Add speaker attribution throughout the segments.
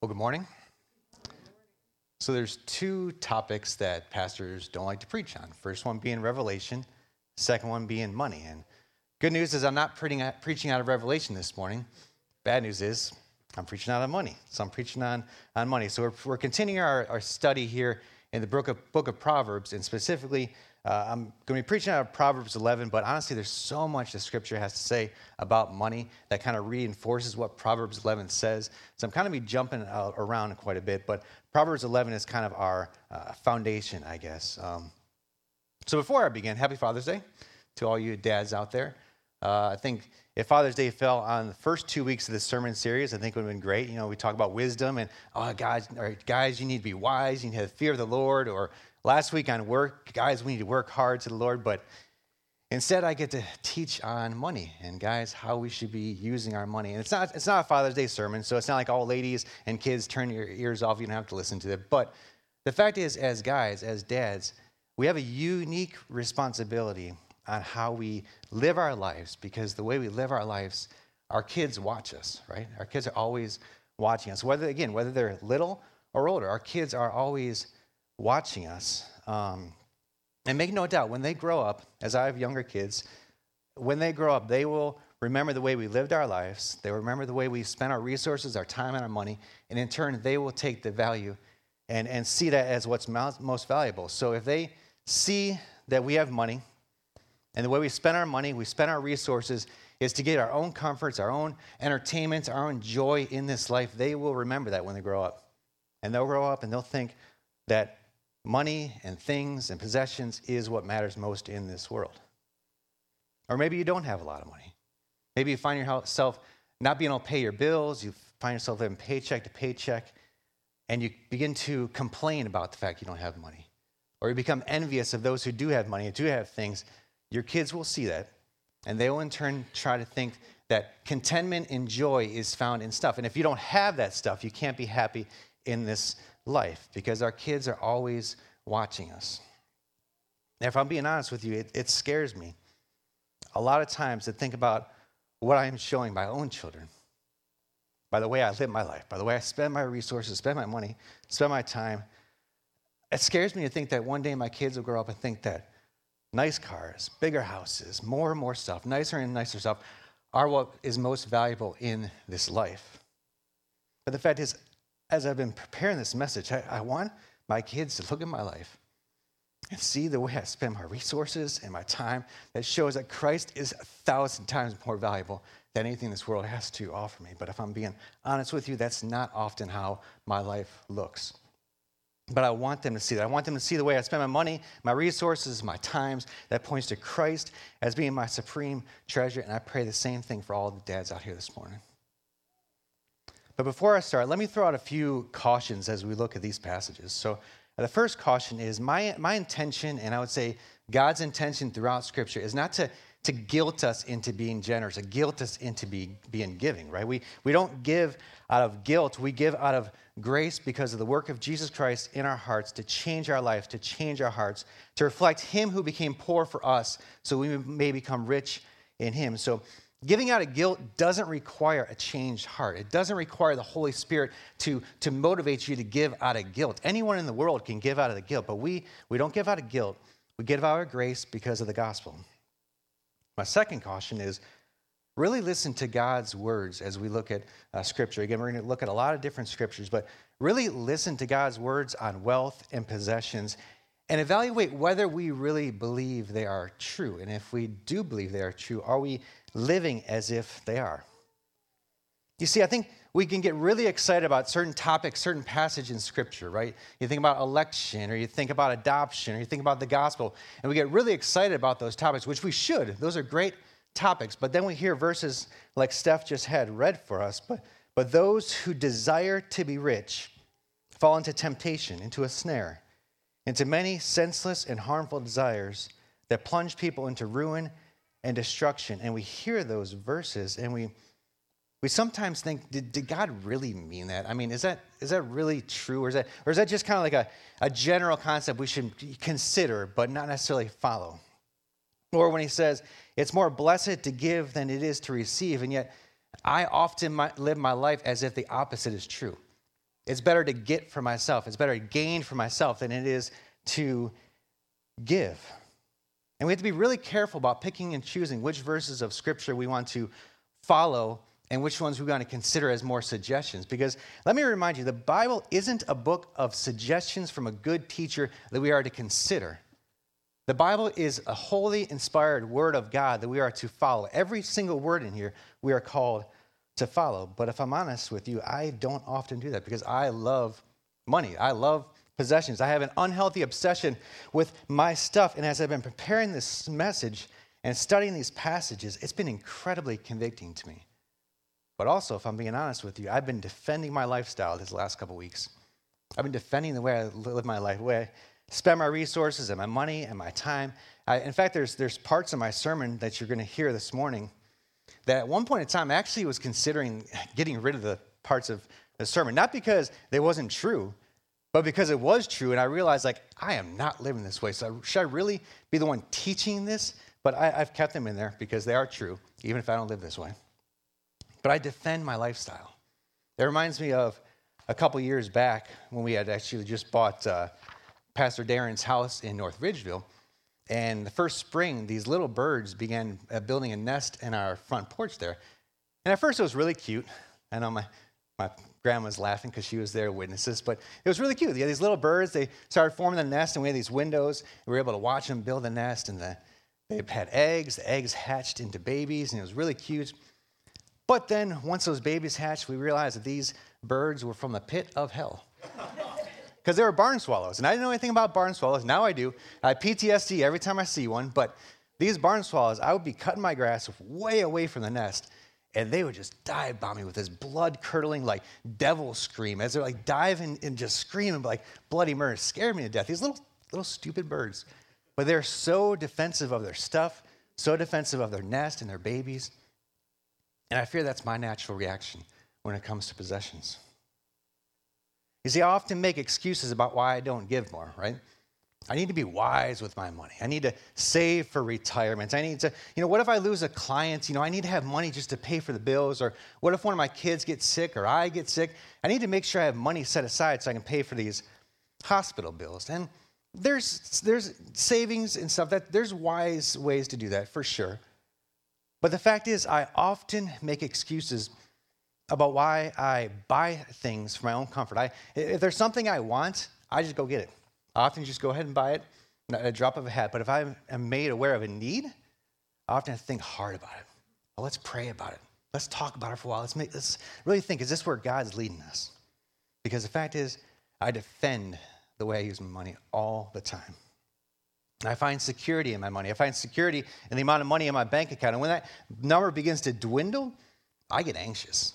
Speaker 1: Well, good morning. So there's two topics that pastors don't like to preach on. First one being Revelation, second one being money. And good news is I'm not preaching out of Revelation this morning. Bad news is I'm preaching out of money. So I'm preaching on, on money. So we're, we're continuing our, our study here in the book of, book of Proverbs, and specifically uh, I'm going to be preaching out of Proverbs 11, but honestly, there's so much the scripture has to say about money that kind of reinforces what Proverbs 11 says. So I'm kind of be jumping around quite a bit, but Proverbs 11 is kind of our uh, foundation, I guess. Um, so before I begin, happy Father's Day to all you dads out there. Uh, I think if Father's Day fell on the first two weeks of this sermon series, I think it would have been great. You know, we talk about wisdom and, oh, guys, guys, you need to be wise, you need to have fear of the Lord, or last week on work, guys, we need to work hard to the Lord, but instead I get to teach on money and guys how we should be using our money. And it's not it's not a Father's Day sermon, so it's not like all ladies and kids turn your ears off, you don't have to listen to it. But the fact is, as guys, as dads, we have a unique responsibility on how we live our lives because the way we live our lives, our kids watch us, right? Our kids are always watching us. Whether again, whether they're little or older, our kids are always watching us. Um, and make no doubt, when they grow up, as I have younger kids, when they grow up, they will remember the way we lived our lives. They remember the way we spent our resources, our time, and our money. And in turn, they will take the value and, and see that as what's most valuable. So if they see that we have money, and the way we spend our money, we spend our resources, is to get our own comforts, our own entertainments, our own joy in this life, they will remember that when they grow up. And they'll grow up and they'll think that money and things and possessions is what matters most in this world. Or maybe you don't have a lot of money. Maybe you find yourself not being able to pay your bills, you find yourself living paycheck to paycheck, and you begin to complain about the fact you don't have money. Or you become envious of those who do have money and do have things. Your kids will see that, and they will in turn try to think that contentment and joy is found in stuff. And if you don't have that stuff, you can't be happy in this life because our kids are always watching us. Now, if I'm being honest with you, it, it scares me a lot of times to think about what I am showing my own children by the way I live my life, by the way I spend my resources, spend my money, spend my time. It scares me to think that one day my kids will grow up and think that nice cars, bigger houses, more and more stuff, nicer and nicer stuff are what is most valuable in this life. But the fact is, as I've been preparing this message, I, I want my kids to look at my life and see the way I spend my resources and my time that shows that Christ is a thousand times more valuable than anything this world has to offer me. But if I'm being honest with you, that's not often how my life looks. But I want them to see that. I want them to see the way I spend my money, my resources, my times that points to Christ as being my supreme treasure. And I pray the same thing for all the dads out here this morning. But before I start, let me throw out a few cautions as we look at these passages. So, the first caution is my, my intention, and I would say God's intention throughout Scripture, is not to, to guilt us into being generous, to guilt us into be, being giving, right? We, we don't give out of guilt, we give out of grace because of the work of Jesus Christ in our hearts to change our lives, to change our hearts, to reflect Him who became poor for us so we may become rich in Him. So, Giving out of guilt doesn't require a changed heart. It doesn't require the Holy Spirit to, to motivate you to give out of guilt. Anyone in the world can give out of the guilt, but we, we don't give out of guilt. We give out of grace because of the gospel. My second caution is really listen to God's words as we look at uh, Scripture. Again, we're going to look at a lot of different Scriptures, but really listen to God's words on wealth and possessions and evaluate whether we really believe they are true. And if we do believe they are true, are we living as if they are? You see, I think we can get really excited about certain topics, certain passage in Scripture, right? You think about election, or you think about adoption, or you think about the gospel, and we get really excited about those topics, which we should. Those are great topics. But then we hear verses like Steph just had read for us. But, but those who desire to be rich fall into temptation, into a snare into many senseless and harmful desires that plunge people into ruin and destruction. And we hear those verses and we, we sometimes think, did, did God really mean that? I mean, is that, is that really true? Or is that, or is that just kind of like a, a general concept we should consider but not necessarily follow? Or when he says, it's more blessed to give than it is to receive, and yet I often live my life as if the opposite is true. it's better to get for myself. It's better to gain for myself than it is to give. And we have to be really careful about picking and choosing which verses of Scripture we want to follow and which ones we want to consider as more suggestions. Because let me remind you, the Bible isn't a book of suggestions from a good teacher that we are to consider. The Bible is a holy, inspired word of God that we are to follow. Every single word in here we are called to follow. But if I'm honest with you, I don't often do that because I love money. I love possessions. I have an unhealthy obsession with my stuff. And as I've been preparing this message and studying these passages, it's been incredibly convicting to me. But also, if I'm being honest with you, I've been defending my lifestyle this last couple weeks. I've been defending the way I live my life, the way I spend my resources and my money and my time. I, in fact, there's, there's parts of my sermon that you're going to hear this morning that at one point in time I actually was considering getting rid of the parts of the sermon, not because they wasn't true, but because it was true. And I realized, like, I am not living this way. So should I really be the one teaching this? But I, I've kept them in there because they are true, even if I don't live this way but I defend my lifestyle. It reminds me of a couple years back when we had actually just bought uh, Pastor Darren's house in North Ridgeville. And the first spring, these little birds began uh, building a nest in our front porch there. And at first, it was really cute. I know my, my grandma's laughing because she was there, witnesses, but it was really cute. You had these little birds, they started forming the nest, and we had these windows. We were able to watch them build the nest, and the, they had eggs. The eggs hatched into babies, and it was really cute. But then, once those babies hatched, we realized that these birds were from the pit of hell. Because they were barn swallows. And I didn't know anything about barn swallows. Now I do. I PTSD every time I see one. But these barn swallows, I would be cutting my grass way away from the nest, and they would just dive bomb me with this blood curdling, like devil scream as they're like diving and just screaming like bloody murder. Scared me to death. These little, little stupid birds. But they're so defensive of their stuff, so defensive of their nest and their babies. And I fear that's my natural reaction when it comes to possessions. You see, I often make excuses about why I don't give more, right? I need to be wise with my money. I need to save for retirement. I need to, you know, what if I lose a client? You know, I need to have money just to pay for the bills. Or what if one of my kids gets sick or I get sick? I need to make sure I have money set aside so I can pay for these hospital bills. And there's, there's savings and stuff that there's wise ways to do that for sure. But the fact is, I often make excuses about why I buy things for my own comfort. I, if there's something I want, I just go get it. I often just go ahead and buy it at a drop of a hat. But if I am made aware of a need, I often think hard about it. Well, let's pray about it. Let's talk about it for a while. Let's, make, let's really think is this where God's leading us? Because the fact is, I defend the way I use my money all the time. I find security in my money. I find security in the amount of money in my bank account. And when that number begins to dwindle, I get anxious.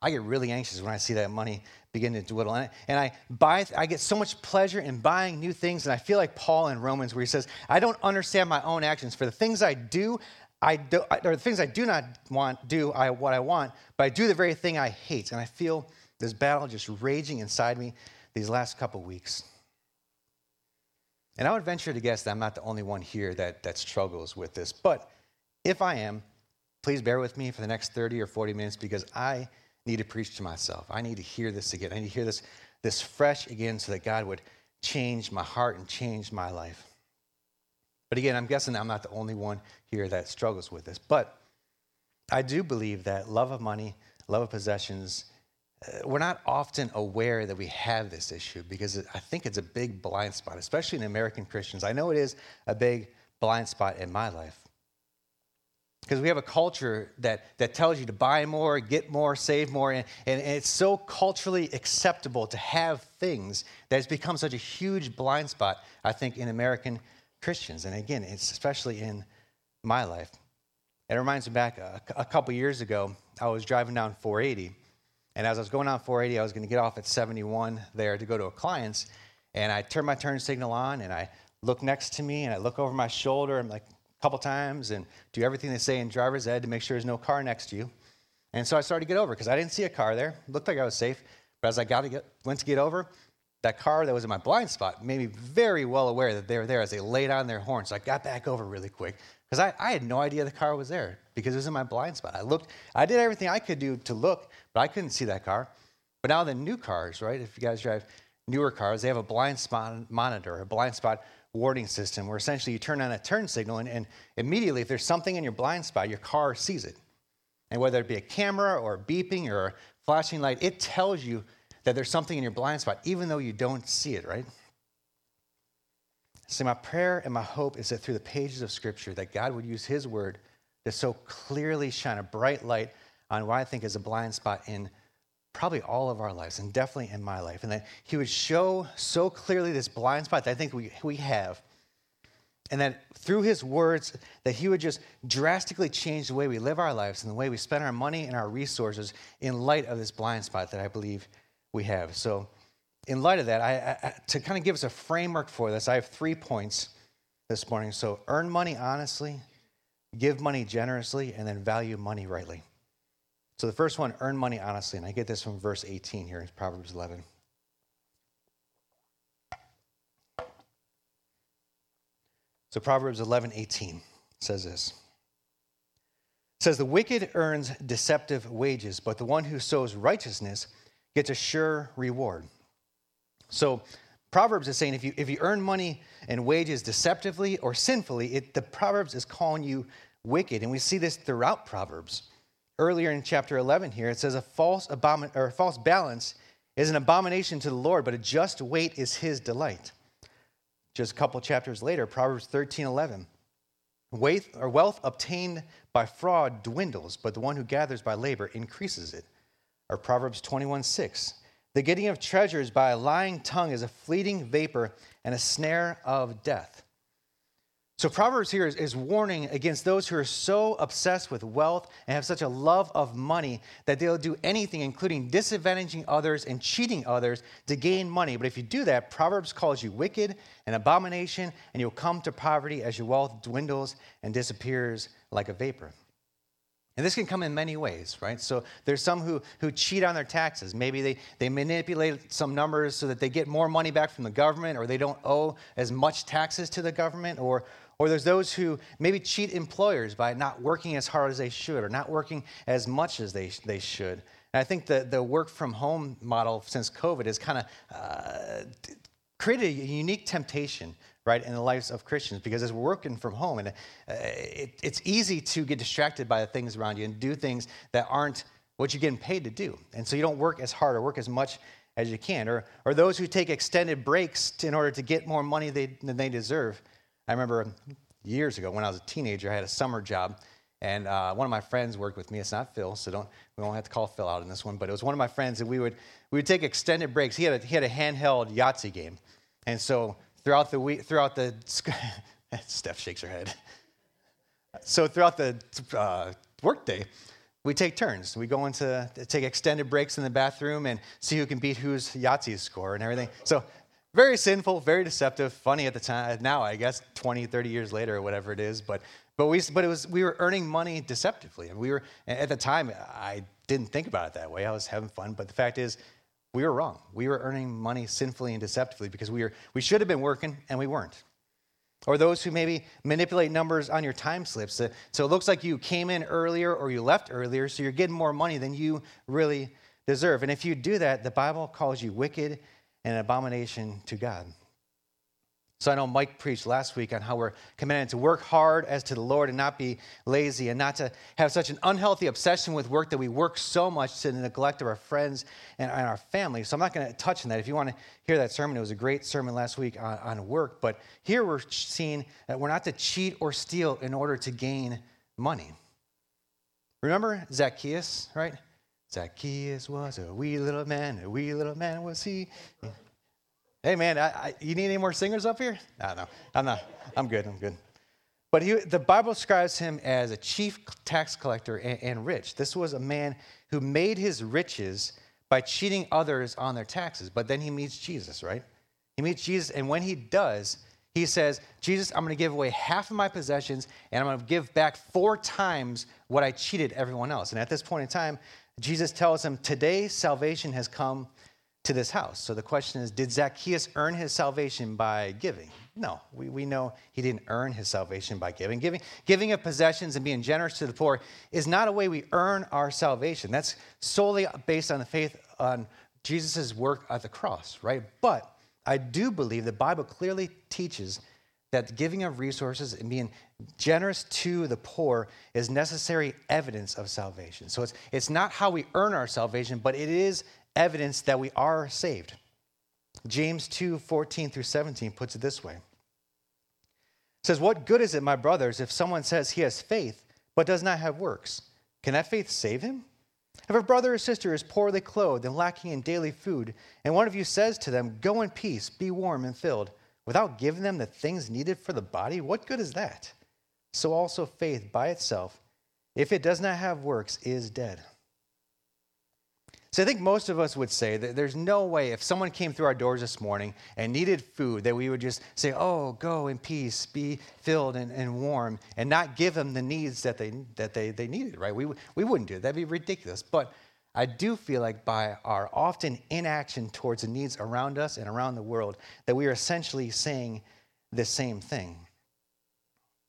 Speaker 1: I get really anxious when I see that money begin to dwindle. And I buy, I get so much pleasure in buying new things. And I feel like Paul in Romans, where he says, I don't understand my own actions. For the things I do, I do, or the things I do not want, do I what I want, but I do the very thing I hate. And I feel this battle just raging inside me these last couple weeks. And I would venture to guess that I'm not the only one here that, that struggles with this. But if I am, please bear with me for the next 30 or 40 minutes because I need to preach to myself. I need to hear this again. I need to hear this, this fresh again so that God would change my heart and change my life. But again, I'm guessing I'm not the only one here that struggles with this. But I do believe that love of money, love of possessions, uh, we're not often aware that we have this issue because I think it's a big blind spot, especially in American Christians. I know it is a big blind spot in my life. Because we have a culture that, that tells you to buy more, get more, save more, and, and it's so culturally acceptable to have things that it's become such a huge blind spot, I think, in American Christians. And again, it's especially in my life. It reminds me back a, a couple years ago, I was driving down 480 and as I was going on 480, I was going to get off at 71 there to go to a client's. And I turned my turn signal on and I look next to me and I look over my shoulder and I'm like couple times and do everything they say in driver's ed to make sure there's no car next to you. And so I started to get over because I didn't see a car there. It looked like I was safe. But as I got to get, went to get over, that car that was in my blind spot made me very well aware that they were there as they laid on their horn. So I got back over really quick because I, I had no idea the car was there because it was in my blind spot. I looked, I did everything I could do to look, but I couldn't see that car. But now the new cars, right? If you guys drive newer cars, they have a blind spot monitor, a blind spot warning system where essentially you turn on a turn signal and, and immediately if there's something in your blind spot, your car sees it. And whether it be a camera or beeping or a flashing light, it tells you that there's something in your blind spot, even though you don't see it, right? See, my prayer and my hope is that through the pages of Scripture, that God would use His Word to so clearly shine a bright light on what I think is a blind spot in probably all of our lives, and definitely in my life. And that He would show so clearly this blind spot that I think we, we have. And that through His words, that He would just drastically change the way we live our lives and the way we spend our money and our resources in light of this blind spot that I believe we have. So, in light of that, I, I, to kind of give us a framework for this, I have three points this morning. So, earn money honestly, give money generously, and then value money rightly. So, the first one, earn money honestly. And I get this from verse 18 here in Proverbs 11. So, Proverbs 11, 18 says this. It says, The wicked earns deceptive wages, but the one who sows righteousness gets a sure reward. So Proverbs is saying if you, if you earn money and wages deceptively or sinfully, it, the Proverbs is calling you wicked. And we see this throughout Proverbs. Earlier in chapter 11 here, it says a false, abomin- or false balance is an abomination to the Lord, but a just weight is his delight. Just a couple chapters later, Proverbs 13 11. Wealth, or wealth obtained by fraud dwindles, but the one who gathers by labor increases it. Or Proverbs 21 6. The getting of treasures by a lying tongue is a fleeting vapor and a snare of death. So, Proverbs here is, is, warning against those who are so obsessed with wealth and have such a love of money that they'll do anything, including disadvantaging others and cheating others to gain money. But if you do that, Proverbs calls you wicked and abomination, and you'll come to poverty as your wealth dwindles and disappears like a vapor. And this can come in many ways, right? So there's some who, who cheat on their taxes. Maybe they, they manipulate some numbers so that they get more money back from the government or they don't owe as much taxes to the government. Or, or there's those who maybe cheat employers by not working as hard as they should or not working as much as they, they should. And I think the, the work from home model since COVID has kind of uh, created a unique temptation right, in the lives of Christians because as we're working from home, and uh, it, it's easy to get distracted by the things around you and do things that aren't what you're getting paid to do. And so you don't work as hard or work as much as you can. Or, or those who take extended breaks to, in order to get more money they, than they deserve. I remember years ago when I was a teenager, I had a summer job. And uh, one of my friends worked with me. It's not Phil, so don't we won't have to call Phil out in this one. But it was one of my friends, and we would we would take extended breaks. He had a, he had a handheld Yahtzee game, and so throughout the week, throughout the, Steph shakes her head. So throughout the uh, workday, we take turns. We go into take extended breaks in the bathroom and see who can beat whose Yahtzee score and everything. So very sinful, very deceptive, funny at the time. Uh, now, I guess 20, 30 years later or whatever it is, but but we but it was we were earning money deceptively, and we were at the time I didn't think about it that way. I was having fun, but the fact is we were wrong. We were earning money sinfully and deceptively because we, were, we should have been working and we weren't. Or those who maybe manipulate numbers on your time slips. Uh, so it looks like you came in earlier or you left earlier, so you're getting more money than you really deserve. And if you do that, the Bible calls you wicked and an abomination to God. So I know Mike preached last week on how we're commanded to work hard as to the Lord and not be lazy and not to have such an unhealthy obsession with work that we work so much to the neglect of our friends and, our family. So I'm not going to touch on that. If you want to hear that sermon, it was a great sermon last week on, on work. But here we're seeing that we're not to cheat or steal in order to gain money. Remember Zacchaeus, right? Zacchaeus was a wee little man, a wee little man was he. Hey, man, I, I, you need any more singers up here? No, no, I'm not. I'm good. I'm good. But he, the Bible describes him as a chief tax collector and, and rich. This was a man who made his riches by cheating others on their taxes. But then he meets Jesus, right? He meets Jesus, and when he does, he says, Jesus, I'm going to give away half of my possessions, and I'm going to give back four times what I cheated everyone else. And at this point in time, Jesus tells him, Today salvation has come to this house. So the question is Did Zacchaeus earn his salvation by giving? No, we, we know he didn't earn his salvation by giving. giving. Giving of possessions and being generous to the poor is not a way we earn our salvation. That's solely based on the faith on Jesus' work at the cross, right? But I do believe the Bible clearly teaches that giving of resources and being generous to the poor is necessary evidence of salvation. So it's, it's not how we earn our salvation, but it is evidence that we are saved. James 2 14 through 17 puts it this way. It says, What good is it, my brothers, if someone says he has faith but does not have works? Can that faith save him? If a brother or sister is poorly clothed and lacking in daily food, and one of you says to them, Go in peace, be warm and filled, without giving them the things needed for the body, what good is that? So also faith by itself, if it does not have works, is dead. So I think most of us would say that there's no way if someone came through our doors this morning and needed food that we would just say, oh, go in peace, be filled and, and warm, and not give them the needs that they, that they, they needed, right? We, we wouldn't do it. That'd be ridiculous. But I do feel like by our often inaction towards the needs around us and around the world, that we are essentially saying the same thing.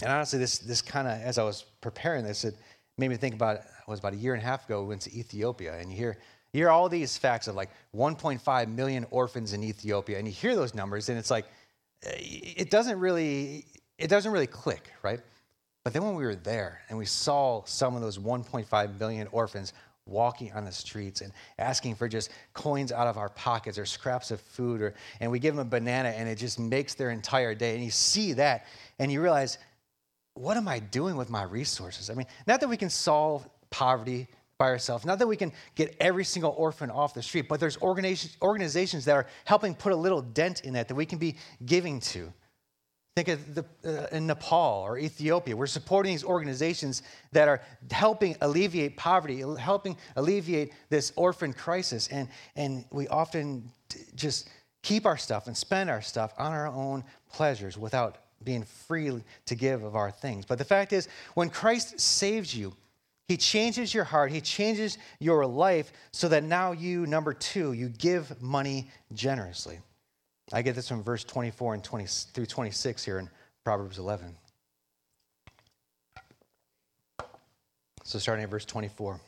Speaker 1: And honestly, this, this kind of, as I was preparing this, it made me think about, it was about a year and a half ago, we went to Ethiopia, and you hear you hear all these facts of like 1.5 million orphans in Ethiopia, and you hear those numbers, and it's like, eh, it doesn't really, it doesn't really click, right? But then when we were there and we saw some of those 1.5 million orphans walking on the streets and asking for just coins out of our pockets or scraps of food, or, and we give them a banana and it just makes their entire day. And you see that and you realize, what am I doing with my resources? I mean, not that we can solve poverty by ourselves. Not that we can get every single orphan off the street, but there's organizations that are helping put a little dent in that that we can be giving to. Think of the, uh, in Nepal or Ethiopia. We're supporting these organizations that are helping alleviate poverty, helping alleviate this orphan crisis. And, and we often just keep our stuff and spend our stuff on our own pleasures without being free to give of our things. But the fact is, when Christ saves you, he changes your heart, He changes your life so that now you, number two, you give money generously. I get this from verse 24 and 20 through 26 here in Proverbs 11. So starting at verse 24. It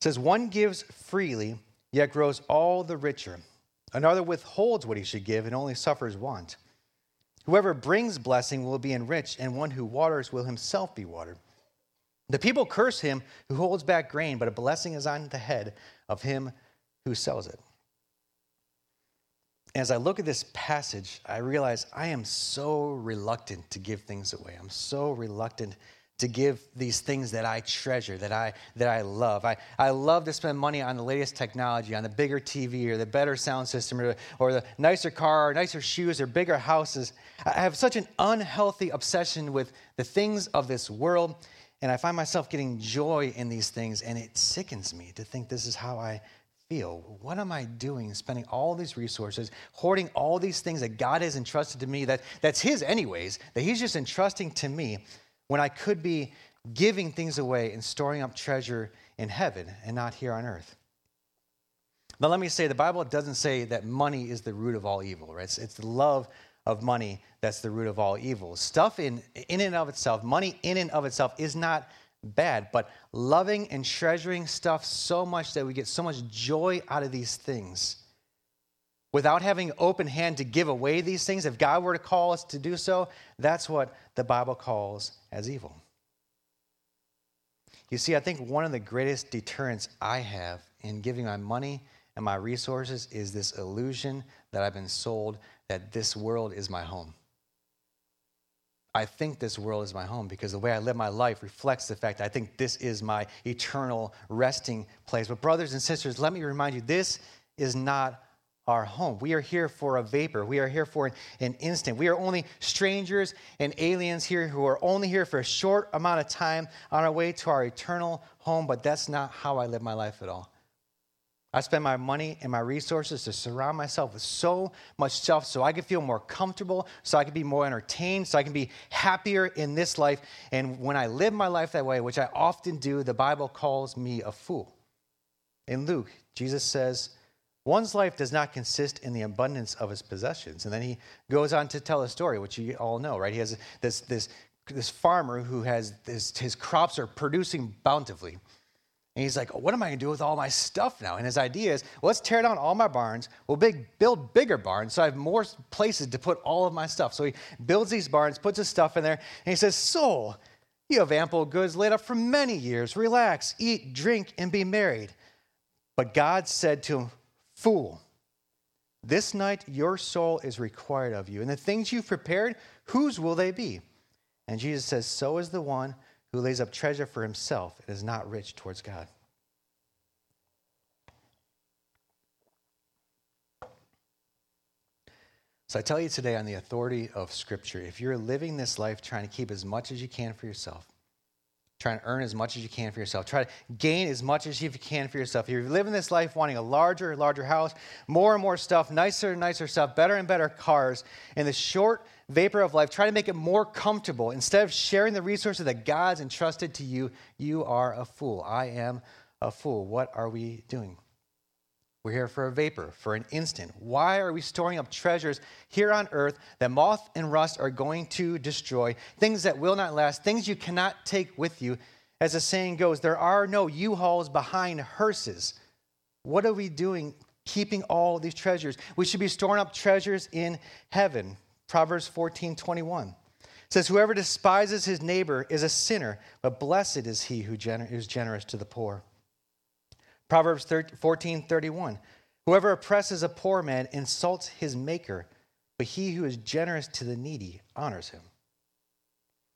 Speaker 1: says, One gives freely, yet grows all the richer. Another withholds what he should give and only suffers want. Whoever brings blessing will be enriched, and one who waters will himself be watered. The people curse him who holds back grain, but a blessing is on the head of him who sells it. As I look at this passage, I realize I am so reluctant to give things away. I'm so reluctant to give these things that I treasure, that I that I love. I, I love to spend money on the latest technology, on the bigger TV or the better sound system or, or the nicer car, or nicer shoes, or bigger houses. I have such an unhealthy obsession with the things of this world and I find myself getting joy in these things, and it sickens me to think this is how I feel. What am I doing spending all these resources, hoarding all these things that God has entrusted to me, that, that's His anyways, that He's just entrusting to me, when I could be giving things away and storing up treasure in heaven and not here on earth? Now, let me say the Bible doesn't say that money is the root of all evil, right? It's, it's the love of money that's the root of all evil. Stuff in, in and of itself, money in and of itself is not bad, but loving and treasuring stuff so much that we get so much joy out of these things without having open hand to give away these things, if God were to call us to do so, that's what the Bible calls as evil. You see, I think one of the greatest deterrents I have in giving my money and my resources is this illusion that I've been sold that this world is my home. I think this world is my home because the way I live my life reflects the fact that I think this is my eternal resting place. But, brothers and sisters, let me remind you this is not our home. We are here for a vapor. We are here for an instant. We are only strangers and aliens here who are only here for a short amount of time on our way to our eternal home, but that's not how I live my life at all. I spend my money and my resources to surround myself with so much stuff so I can feel more comfortable, so I can be more entertained, so I can be happier in this life. And when I live my life that way, which I often do, the Bible calls me a fool. In Luke, Jesus says, One's life does not consist in the abundance of his possessions. And then he goes on to tell a story, which you all know, right? He has this, this, this farmer who has this, his crops are producing bountifully. And he's like, What am I going to do with all my stuff now? And his idea is, well, let's tear down all my barns. We'll big, build bigger barns so I have more places to put all of my stuff. So he builds these barns, puts his stuff in there, and he says, Soul, you have ample goods laid up for many years. Relax, eat, drink, and be married. But God said to him, Fool, this night your soul is required of you. And the things you've prepared, whose will they be? And Jesus says, So is the one who lays up treasure for himself and is not rich towards God. So I tell you today on the authority of Scripture, if you're living this life trying to keep as much as you can for yourself, trying to earn as much as you can for yourself, try to gain as much as you can for yourself, if you're living this life wanting a larger, larger house, more and more stuff, nicer and nicer stuff, better and better cars, in the short vapor of life, try to make it more comfortable. Instead of sharing the resources that God's entrusted to you, you are a fool. I am a fool. What are we doing? We're here for a vapor, for an instant. Why are we storing up treasures here on earth that moth and rust are going to destroy? Things that will not last, things you cannot take with you. As the saying goes, there are no U hauls behind hearses. What are we doing keeping all these treasures? We should be storing up treasures in heaven. Proverbs 14 21 says, Whoever despises his neighbor is a sinner, but blessed is he who is generous to the poor. Proverbs 14 31 Whoever oppresses a poor man insults his maker, but he who is generous to the needy honors him.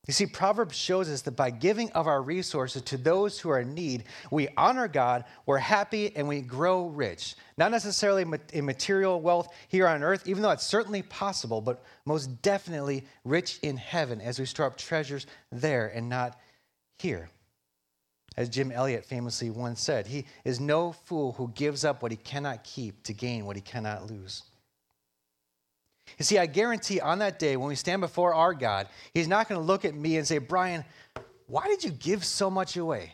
Speaker 1: You see, Proverbs shows us that by giving of our resources to those who are in need, we honor God, we're happy, and we grow rich. Not necessarily in material wealth here on earth, even though it's certainly possible, but most definitely rich in heaven as we store up treasures there and not here. As Jim Elliot famously once said, he is no fool who gives up what he cannot keep to gain what he cannot lose. You see, I guarantee on that day when we stand before our God, He's not going to look at me and say, Brian, why did you give so much away?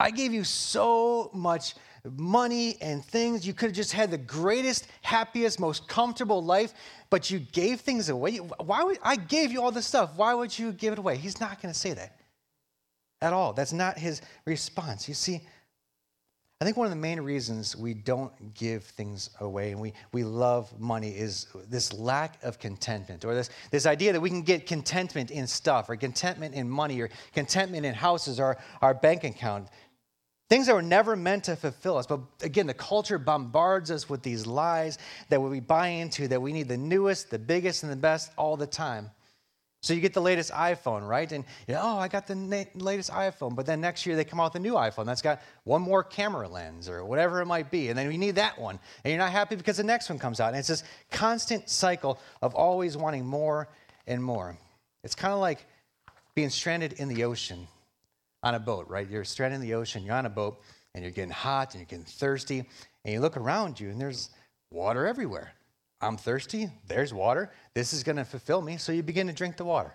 Speaker 1: I gave you so much money and things. You could have just had the greatest, happiest, most comfortable life, but you gave things away. Why would I gave you all this stuff? Why would you give it away? He's not going to say that at all. That's not his response. You see, I think one of the main reasons we don't give things away and we, we love money is this lack of contentment or this, this idea that we can get contentment in stuff or contentment in money or contentment in houses or our bank account. Things that were never meant to fulfill us. But again, the culture bombards us with these lies that we buy into that we need the newest, the biggest, and the best all the time. So you get the latest iPhone, right? And you know, oh, I got the na- latest iPhone. But then next year they come out with a new iPhone that's got one more camera lens or whatever it might be. And then you need that one. And you're not happy because the next one comes out. And it's this constant cycle of always wanting more and more. It's kind of like being stranded in the ocean on a boat, right? You're stranded in the ocean, you're on a boat, and you're getting hot and you're getting thirsty. And you look around you and there's water everywhere. I'm thirsty, there's water. This is going to fulfill me. So you begin to drink the water.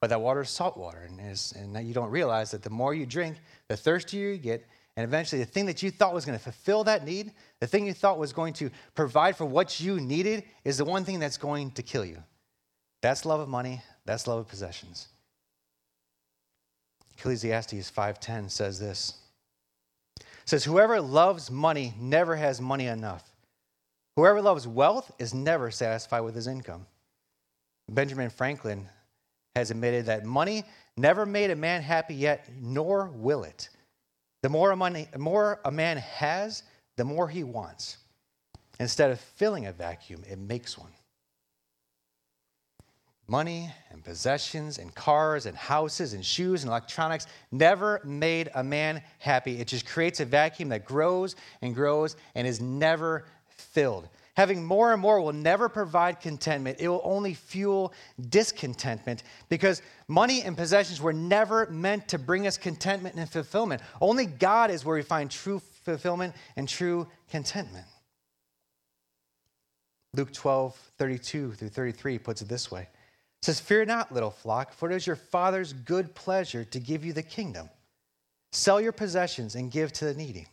Speaker 1: But that water is salt water. And, and you don't realize that the more you drink, the thirstier you get. And eventually, the thing that you thought was going to fulfill that need, the thing you thought was going to provide for what you needed, is the one thing that's going to kill you. That's love of money, that's love of possessions. Ecclesiastes 5:10 says this. It says whoever loves money never has money enough Whoever loves wealth is never satisfied with his income. Benjamin Franklin has admitted that money never made a man happy yet, nor will it. The more, money, more a man has, the more he wants. Instead of filling a vacuum, it makes one. Money and possessions and cars and houses and shoes and electronics never made a man happy. It just creates a vacuum that grows and grows and is never filled. Having more and more will never provide contentment. It will only fuel discontentment because money and possessions were never meant to bring us contentment and fulfillment. Only God is where we find true fulfillment and true contentment. Luke 12, 32 through 33 puts it this way. It says, Fear not, little flock, for it is your Father's good pleasure to give you the kingdom. Sell your possessions and give to the needy.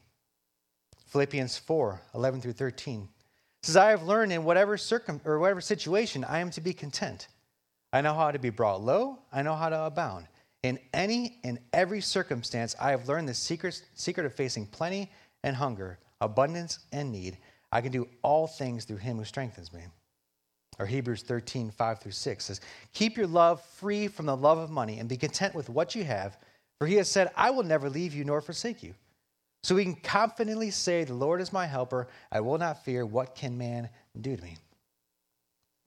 Speaker 1: Philippians 4 11 through 13 says, I have learned in whatever circum or whatever situation I am to be content. I know how to be brought low, I know how to abound. In any and every circumstance, I have learned the secret, secret of facing plenty and hunger, abundance and need. I can do all things through him who strengthens me. Or Hebrews 13, 5 through 6 says, Keep your love free from the love of money and be content with what you have, for he has said, I will never leave you nor forsake you. So we can confidently say, The Lord is my helper. I will not fear. What can man do to me?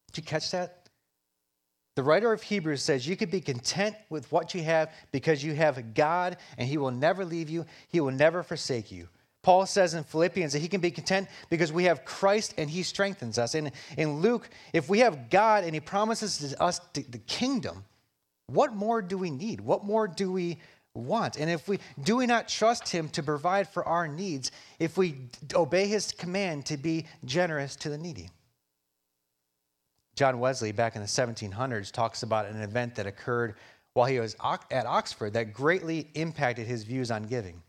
Speaker 1: Did you catch that? The writer of Hebrews says you can be content with what you have because you have God and He will never leave you, He will never forsake you. Paul says in Philippians that he can be content because we have Christ and he strengthens us. And in Luke, if we have God and he promises us the kingdom, what more do we need? What more do we want? And if we do we not trust him to provide for our needs if we obey his command to be generous to the needy? John Wesley, back in the 1700s, talks about an event that occurred while he was at Oxford that greatly impacted his views on giving.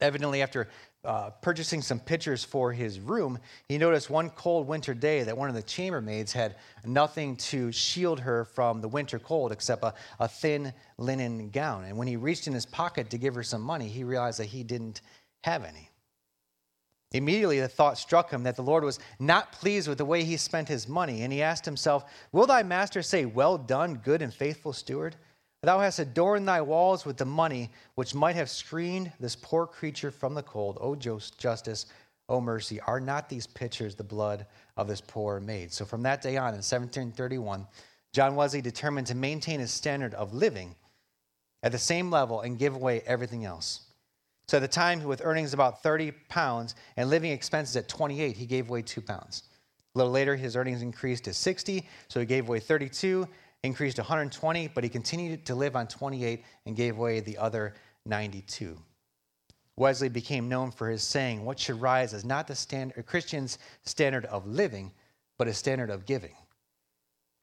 Speaker 1: Evidently, after uh, purchasing some pictures for his room, he noticed one cold winter day that one of the chambermaids had nothing to shield her from the winter cold except a, a thin linen gown. And when he reached in his pocket to give her some money, he realized that he didn't have any. Immediately, the thought struck him that the Lord was not pleased with the way he spent his money, and he asked himself, Will thy master say, Well done, good and faithful steward? Thou hast adorned thy walls with the money which might have screened this poor creature from the cold. O justice, O mercy, are not these pictures the blood of this poor maid? So from that day on, in 1731, John Wesley determined to maintain his standard of living at the same level and give away everything else. So at the time, with earnings about 30 pounds and living expenses at 28, he gave away two pounds. A little later, his earnings increased to 60, so he gave away 32, increased 120, but he continued to live on 28 and gave away the other 92. Wesley became known for his saying, What should rise is not the standard, a Christian's standard of living, but a standard of giving.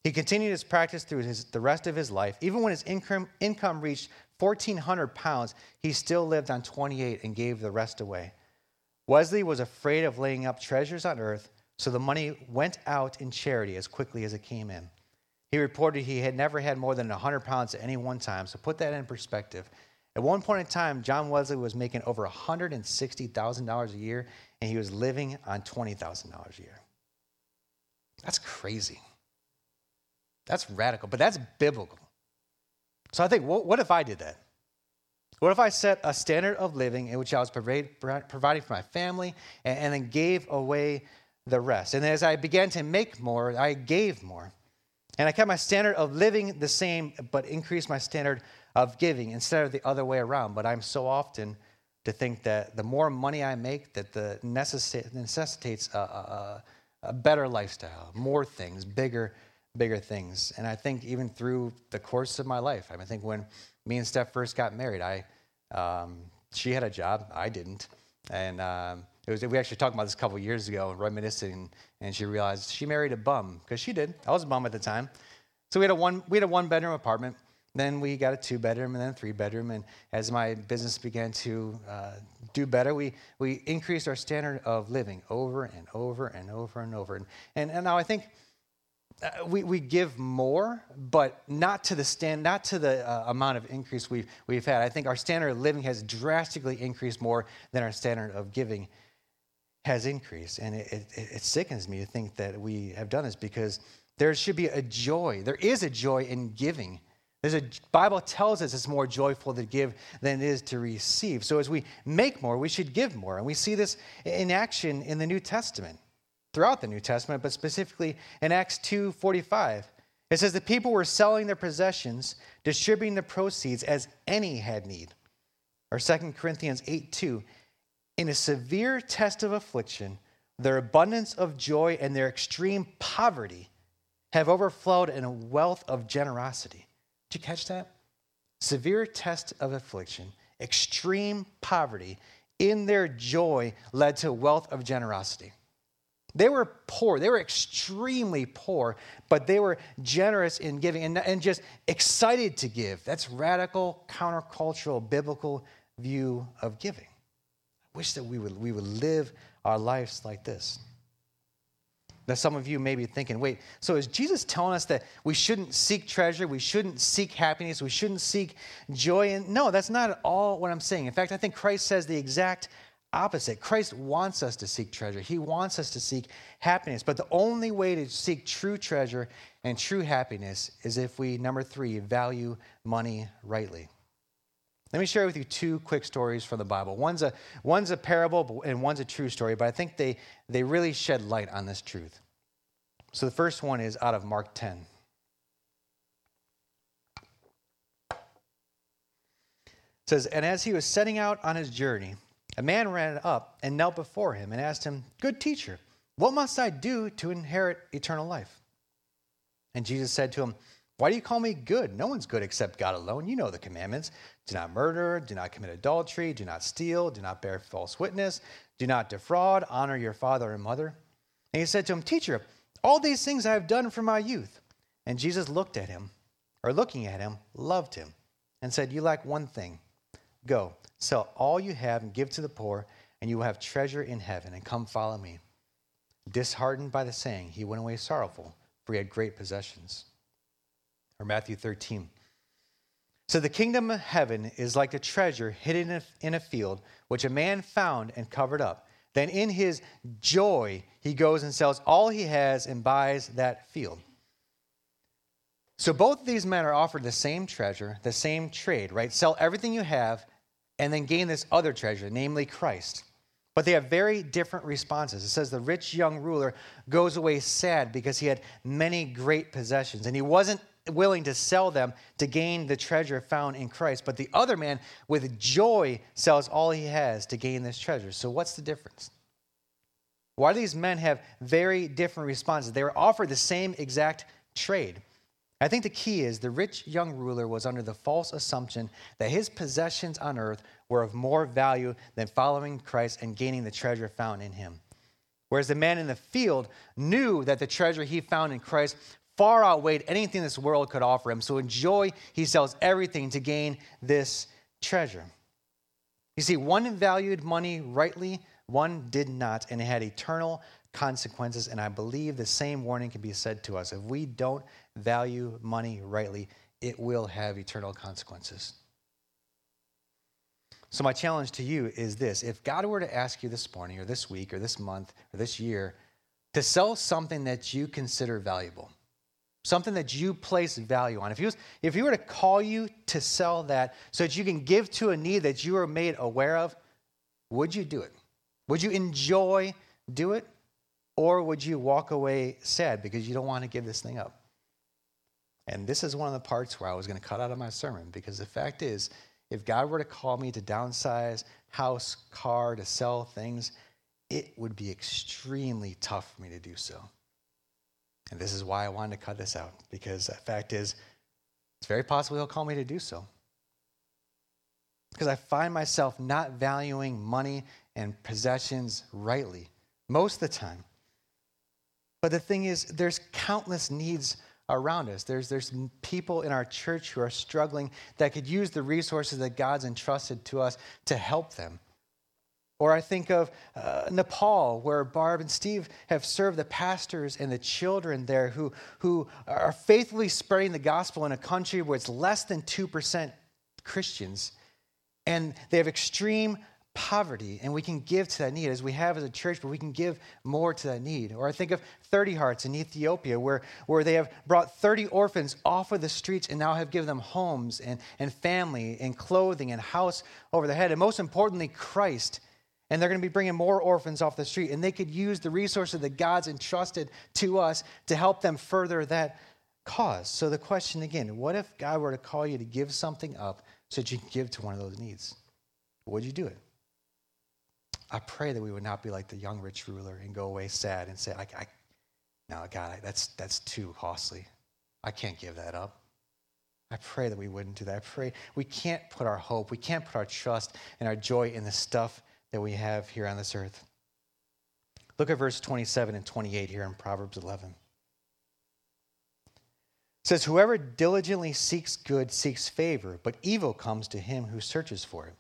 Speaker 1: He continued his practice through his, the rest of his life. Even when his income, income reached 1,400 pounds, he still lived on 28 and gave the rest away. Wesley was afraid of laying up treasures on earth, so the money went out in charity as quickly as it came in. He reported he had never had more than 100 pounds at any one time, so put that in perspective. At one point in time, John Wesley was making over $160,000 a year, and he was living on $20,000 a year. That's crazy. That's radical, but that's biblical. So I think, what, what if I did that? What if I set a standard of living in which I was providing for my family and, and then gave away the rest? And as I began to make more, I gave more. And I kept my standard of living the same, but increased my standard of giving instead of the other way around. But I'm so often to think that the more money I make, that the necessitates a, a, a better lifestyle, more things, bigger bigger things. And I think even through the course of my life, I, mean, I think when me and Steph first got married, I um, she had a job, I didn't, and um, it was we actually talked about this a couple years ago, reminiscing, and she realized she married a bum because she did. I was a bum at the time, so we had a one we had a one bedroom apartment. Then we got a two bedroom and then a three bedroom. And as my business began to uh, do better, we, we increased our standard of living over and over and over and over. And, and, and now I think uh, we, we give more, but not to the stand, not to the uh, amount of increase we've, we've had. I think our standard of living has drastically increased more than our standard of giving has increased. And it, it, it sickens me to think that we have done this because there should be a joy. There is a joy in giving. There's a Bible tells us it's more joyful to give than it is to receive. So as we make more, we should give more. And we see this in action in the New Testament throughout the New Testament, but specifically in Acts 2:45. It says the people were selling their possessions, distributing the proceeds as any had need. Or 2 Corinthians 8:2. In a severe test of affliction, their abundance of joy and their extreme poverty have overflowed in a wealth of generosity. Did you catch that? Severe test of affliction, extreme poverty, in their joy led to wealth of generosity. They were poor. They were extremely poor, but they were generous in giving and, and just excited to give. That's radical, countercultural, biblical view of giving. Wish that we would, we would live our lives like this. Now, some of you may be thinking, wait, so is Jesus telling us that we shouldn't seek treasure, we shouldn't seek happiness, we shouldn't seek joy? And no, that's not at all what I'm saying. In fact, I think Christ says the exact opposite. Christ wants us to seek treasure, He wants us to seek happiness. But the only way to seek true treasure and true happiness is if we, number three, value money rightly. Let me share with you two quick stories from the Bible. One's a, one's a parable and one's a true story, but I think they, they really shed light on this truth. So the first one is out of Mark 10. It says, And as he was setting out on his journey, a man ran up and knelt before him and asked him, Good teacher, what must I do to inherit eternal life? And Jesus said to him, why do you call me good? No one's good except God alone. You know the commandments do not murder, do not commit adultery, do not steal, do not bear false witness, do not defraud, honor your father and mother. And he said to him, Teacher, all these things I have done from my youth. And Jesus looked at him, or looking at him, loved him, and said, You lack one thing. Go, sell all you have and give to the poor, and you will have treasure in heaven, and come follow me. Disheartened by the saying, he went away sorrowful, for he had great possessions or Matthew 13. So the kingdom of heaven is like a treasure hidden in a field, which a man found and covered up. Then in his joy, he goes and sells all he has and buys that field. So both of these men are offered the same treasure, the same trade, right? Sell everything you have and then gain this other treasure, namely Christ. But they have very different responses. It says the rich young ruler goes away sad because he had many great possessions and he wasn't willing to sell them to gain the treasure found in Christ. But the other man, with joy, sells all he has to gain this treasure. So, what's the difference? Why do these men have very different responses? They were offered the same exact trade. I think the key is the rich young ruler was under the false assumption that his possessions on earth were of more value than following Christ and gaining the treasure found in him. Whereas the man in the field knew that the treasure he found in Christ far outweighed anything this world could offer him. So in joy, he sells everything to gain this treasure. You see, one valued money rightly, one did not, and it had eternal consequences. And I believe the same warning can be said to us. If we don't value money rightly, it will have eternal consequences. So, my challenge to you is this if God were to ask you this morning, or this week, or this month, or this year, to sell something that you consider valuable, something that you place value on. If he, was, if he were to call you to sell that so that you can give to a need that you are made aware of, would you do it? Would you enjoy do it? Or would you walk away sad because you don't want to give this thing up? And this is one of the parts where I was going to cut out of my sermon because the fact is, if God were to call me to downsize, house, car, to sell things, it would be extremely tough for me to do so. And this is why I wanted to cut this out, because the fact is, it's very possible he'll call me to do so. Because I find myself not valuing money and possessions rightly most of the time. But the thing is, there's countless needs around us. There's, there's people in our church who are struggling that could use the resources that God's entrusted to us to help them. Or I think of uh, Nepal, where Barb and Steve have served the pastors and the children there who, who are faithfully spreading the gospel in a country where it's less than 2% Christians. And they have extreme poverty, and we can give to that need as we have as a church, but we can give more to that need. Or I think of 30 Hearts in Ethiopia, where, where they have brought 30 orphans off of the streets and now have given them homes and, and family and clothing and house over their head. And most importantly, Christ and they're going to be bringing more orphans off the street. And they could use the resources that God's entrusted to us to help them further that cause. So the question again what if God were to call you to give something up so that you can give to one of those needs? Would you do it? I pray that we would not be like the young rich ruler and go away sad and say, I, I no, God, I, that's, that's too costly. I can't give that up. I pray that we wouldn't do that. I pray we can't put our hope, we can't put our trust and our joy in the stuff that we have here on this earth. Look at verse 27 and 28 here in Proverbs 11. It says, Whoever diligently seeks good seeks favor, but evil comes to him who searches for it.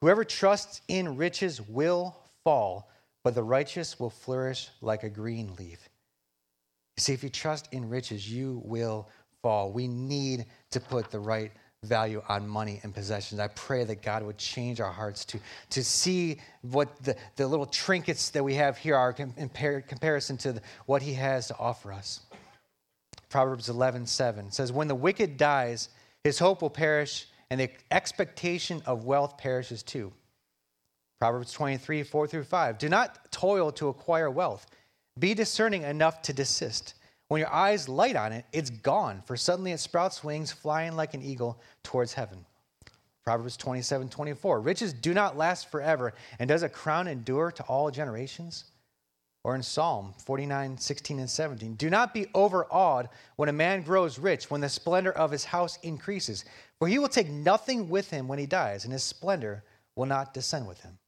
Speaker 1: Whoever trusts in riches will fall, but the righteous will flourish like a green leaf. See, if you trust in riches, you will fall. We need to put the right value on money and possessions. I pray that God would change our hearts to, to see what the, the little trinkets that we have here are in comparison to the, what He has to offer us. Proverbs 11 7 says, When the wicked dies, his hope will perish, and the expectation of wealth perishes too. Proverbs 23 4 through 5. Do not toil to acquire wealth, be discerning enough to desist. When your eyes light on it, it's gone, for suddenly it sprouts wings, flying like an eagle towards heaven. Proverbs 27 24. Riches do not last forever, and does a crown endure to all generations? Or in Psalm 49 16 and 17. Do not be overawed when a man grows rich, when the splendor of his house increases, for he will take nothing with him when he dies, and his splendor will not descend with him.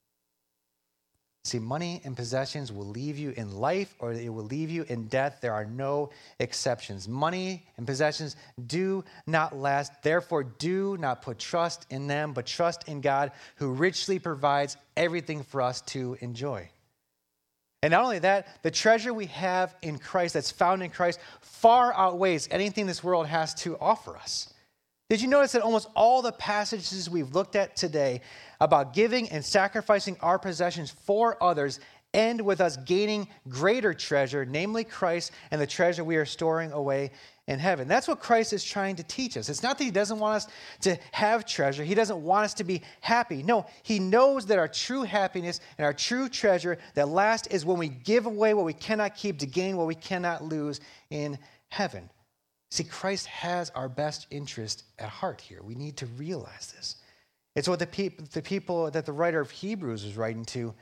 Speaker 1: See, money and possessions will leave you in life or it will leave you in death. There are no exceptions. Money and possessions do not last. Therefore, do not put trust in them, but trust in God who richly provides everything for us to enjoy. And not only that, the treasure we have in Christ, that's found in Christ, far outweighs anything this world has to offer us. Did you notice that almost all the passages we've looked at today about giving and sacrificing our possessions for others end with us gaining greater treasure, namely Christ and the treasure we are storing away in heaven? That's what Christ is trying to teach us. It's not that He doesn't want us to have treasure, He doesn't want us to be happy. No, He knows that our true happiness and our true treasure that last is when we give away what we cannot keep to gain what we cannot lose in heaven. See, Christ has our best interest at heart here. We need to realize this. It's what the, peop- the people that the writer of Hebrews was writing to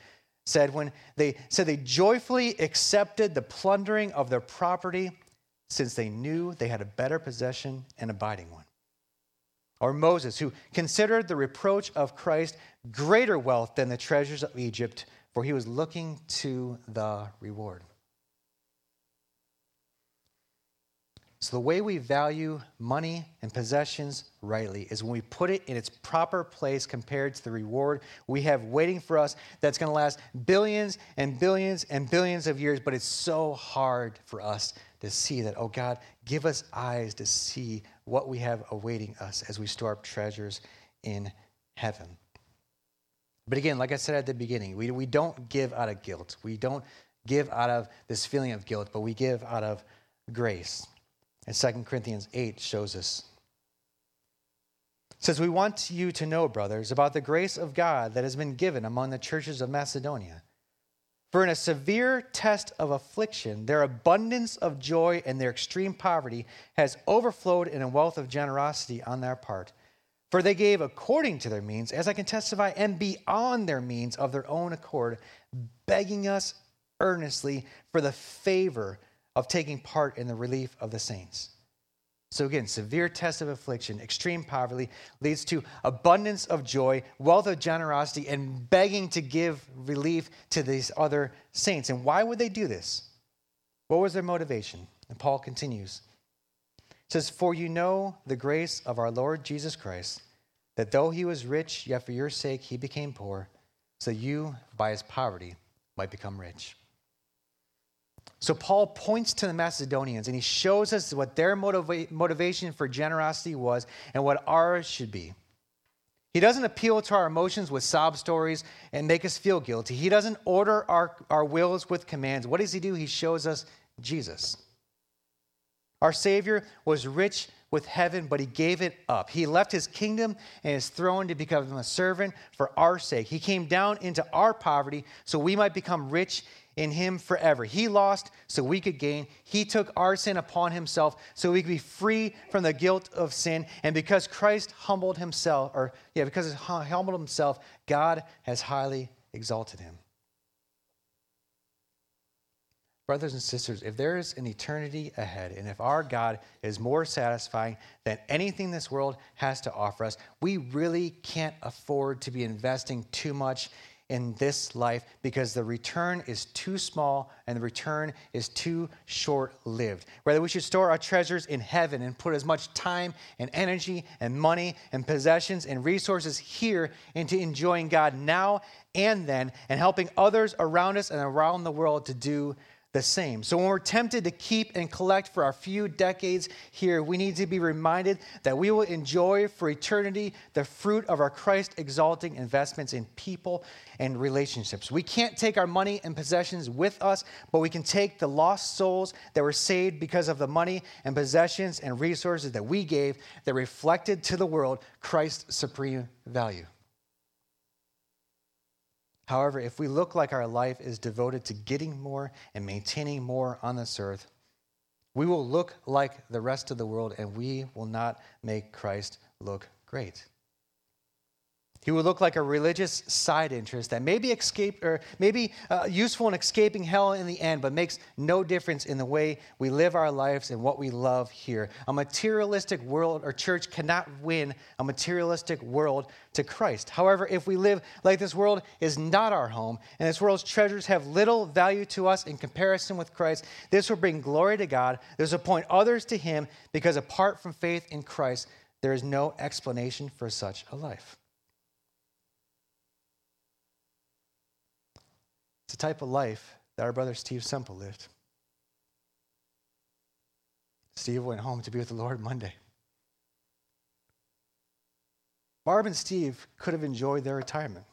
Speaker 1: said when they said they joyfully accepted the plundering of their property since they knew they had a better possession and abiding one. Or Moses, who considered the reproach of Christ greater wealth than the treasures of Egypt, for he was looking to the reward. So, the way we value money and possessions rightly is when we put it in its proper place compared to the reward we have waiting for us that's going to last billions and billions and billions of years. But it's so hard for us to see that, oh God, give us eyes to see what we have awaiting us as we store up treasures in heaven. But again, like I said at the beginning, we, we don't give out of guilt. We don't give out of this feeling of guilt, but we give out of grace. And 2 Corinthians 8 shows us. It says, We want you to know, brothers, about the grace of God that has been given among the churches of Macedonia. For in a severe test of affliction, their abundance of joy and their extreme poverty has overflowed in a wealth of generosity on their part. For they gave according to their means, as I can testify, and beyond their means of their own accord, begging us earnestly for the favor of taking part in the relief of the saints. So, again, severe test of affliction, extreme poverty leads to abundance of joy, wealth of generosity, and begging to give relief to these other saints. And why would they do this? What was their motivation? And Paul continues. It says, For you know the grace of our Lord Jesus Christ, that though he was rich, yet for your sake he became poor, so you, by his poverty, might become rich. So Paul points to the Macedonians and he shows us what their motiva- motivation for generosity was and what ours should be. He doesn't appeal to our emotions with sob stories and make us feel guilty. He doesn't order our, our wills with commands. What does he do? He shows us Jesus. Our Savior was rich with heaven, but he gave it up. He left his kingdom and his throne to become a servant for our sake. He came down into our poverty so we might become rich in him forever. He lost so we could gain. He took our sin upon himself so we could be free from the guilt of sin. And because Christ humbled himself, or yeah, because he humbled himself, God has highly exalted him. Brothers and sisters, if there is an eternity ahead, and if our God is more satisfying than anything this world has to offer us, we really can't afford to be investing too much in this life because the return is too small and the return is too short lived. Whether we should store our treasures in heaven and put as much time and energy and money and possessions and resources here into enjoying God now and then and helping others around us and around the world to do the same. So when we're tempted to keep and collect for our few decades here, we need to be reminded that we will enjoy for eternity the fruit of our Christ exalting investments in people and relationships. We can't take our money and possessions with us, but we can take the lost souls that were saved because of the money and possessions and resources that we gave that reflected to the world Christ's supreme value. However, if we look like our life is devoted to getting more and maintaining more on this earth, we will look like the rest of the world and we will not make Christ look great. He would look like a religious side interest that may be escape or maybe uh, useful in escaping hell in the end, but makes no difference in the way we live our lives and what we love here. A materialistic world or church cannot win a materialistic world to Christ. However, if we live like this world is not our home and this world's treasures have little value to us in comparison with Christ, this will bring glory to God. This will point others to Him because apart from faith in Christ, there is no explanation for such a life. The type of life that our brother Steve Semple lived. Steve went home to be with the Lord Monday. Barb and Steve could have enjoyed their retirement.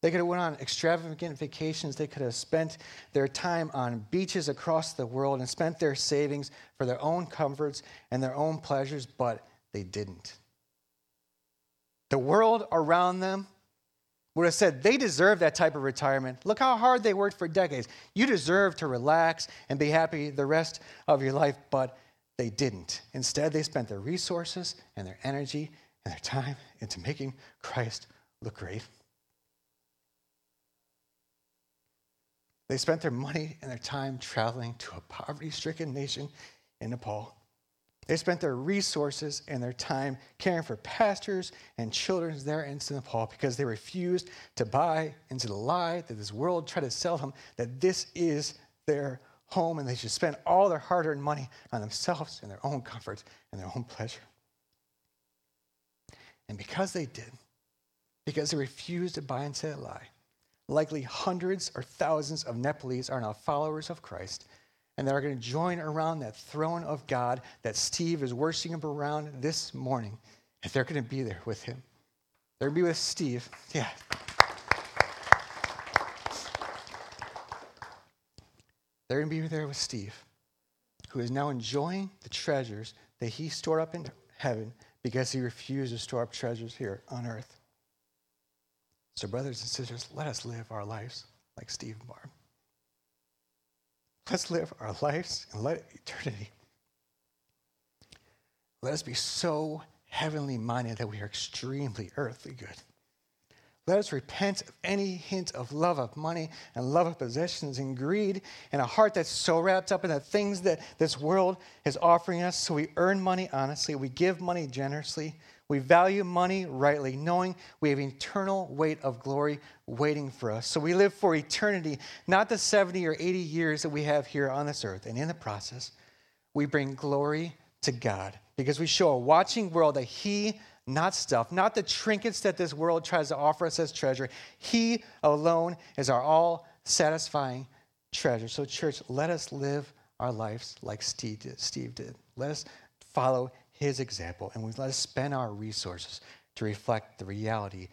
Speaker 1: They could have went on extravagant vacations. They could have spent their time on beaches across the world and spent their savings for their own comforts and their own pleasures, but they didn't. The world around them would have said they deserve that type of retirement. Look how hard they worked for decades. You deserve to relax and be happy the rest of your life, but they didn't. Instead, they spent their resources and their energy and their time into making Christ look great. They spent their money and their time traveling to a poverty stricken nation in Nepal. They spent their resources and their time caring for pastors and children there in Nepal because they refused to buy into the lie that this world tried to sell them that this is their home and they should spend all their hard earned money on themselves and their own comfort and their own pleasure. And because they did, because they refused to buy into that lie, likely hundreds or thousands of Nepalese are now followers of Christ and that are going to join around that throne of God that Steve is worshiping around this morning. And they're going to be there with him. They're going to be with Steve. Yeah. They're going to be there with Steve, who is now enjoying the treasures that he stored up in heaven because he refused to store up treasures here on earth. So, brothers and sisters, let us live our lives like Steve and Barb. Let's live our lives and let eternity. Let us be so heavenly minded that we are extremely earthly good. Let us repent of any hint of love of money and love of possessions and greed and a heart that's so wrapped up in the things that this world is offering us. So we earn money honestly, we give money generously, we value money rightly, knowing we have eternal weight of glory waiting for us. So we live for eternity, not the 70 or 80 years that we have here on this earth. And in the process, we bring glory to God because we show a watching world that He, not stuff, not the trinkets that this world tries to offer us as treasure, He alone is our all satisfying treasure. So, church, let us live our lives like Steve did. Let us follow his example and we let us spend our resources to reflect the reality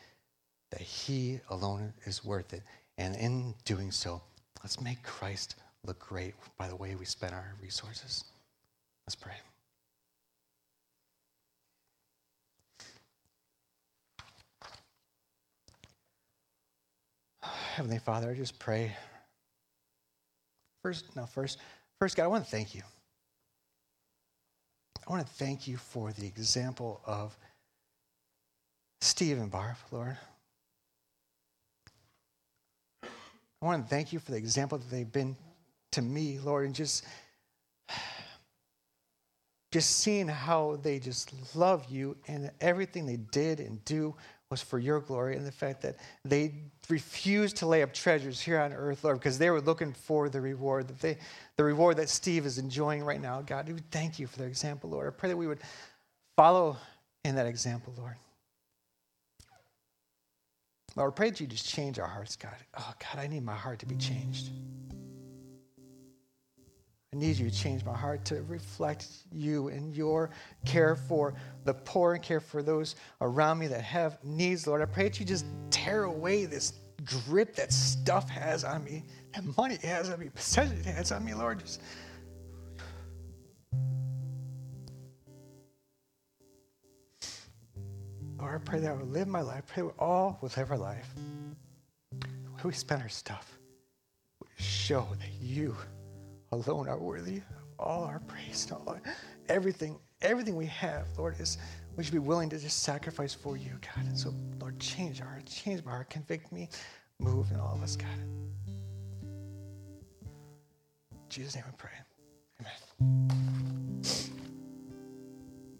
Speaker 1: that he alone is worth it. And in doing so, let's make Christ look great by the way we spend our resources. Let's pray. Heavenly Father, I just pray. First, no, first, first, God, I want to thank you. I want to thank you for the example of Steve and Barb, Lord. I want to thank you for the example that they've been to me, Lord, and just just seeing how they just love you and everything they did and do was for your glory and the fact that they refused to lay up treasures here on earth, Lord, because they were looking for the reward that they, the reward that Steve is enjoying right now. God, we thank you for their example, Lord. I pray that we would follow in that example, Lord. Lord, I pray that you just change our hearts, God. Oh, God, I need my heart to be changed.
Speaker 2: I need you to change my heart to reflect you and your care for the poor and care for those around me that have needs, Lord. I pray that you just tear away this grip that stuff has on me, that money has on me, possession has on me, Lord. Just Lord, I pray that I would live my life. I pray we all would live our life. Where we spend our stuff, we show that you alone are worthy of all our praise. All our, everything, everything we have, Lord, is we should be willing to just sacrifice for you, God. And so, Lord, change our heart, change my heart, convict me, move in all of us, God. In Jesus' name we pray. Amen.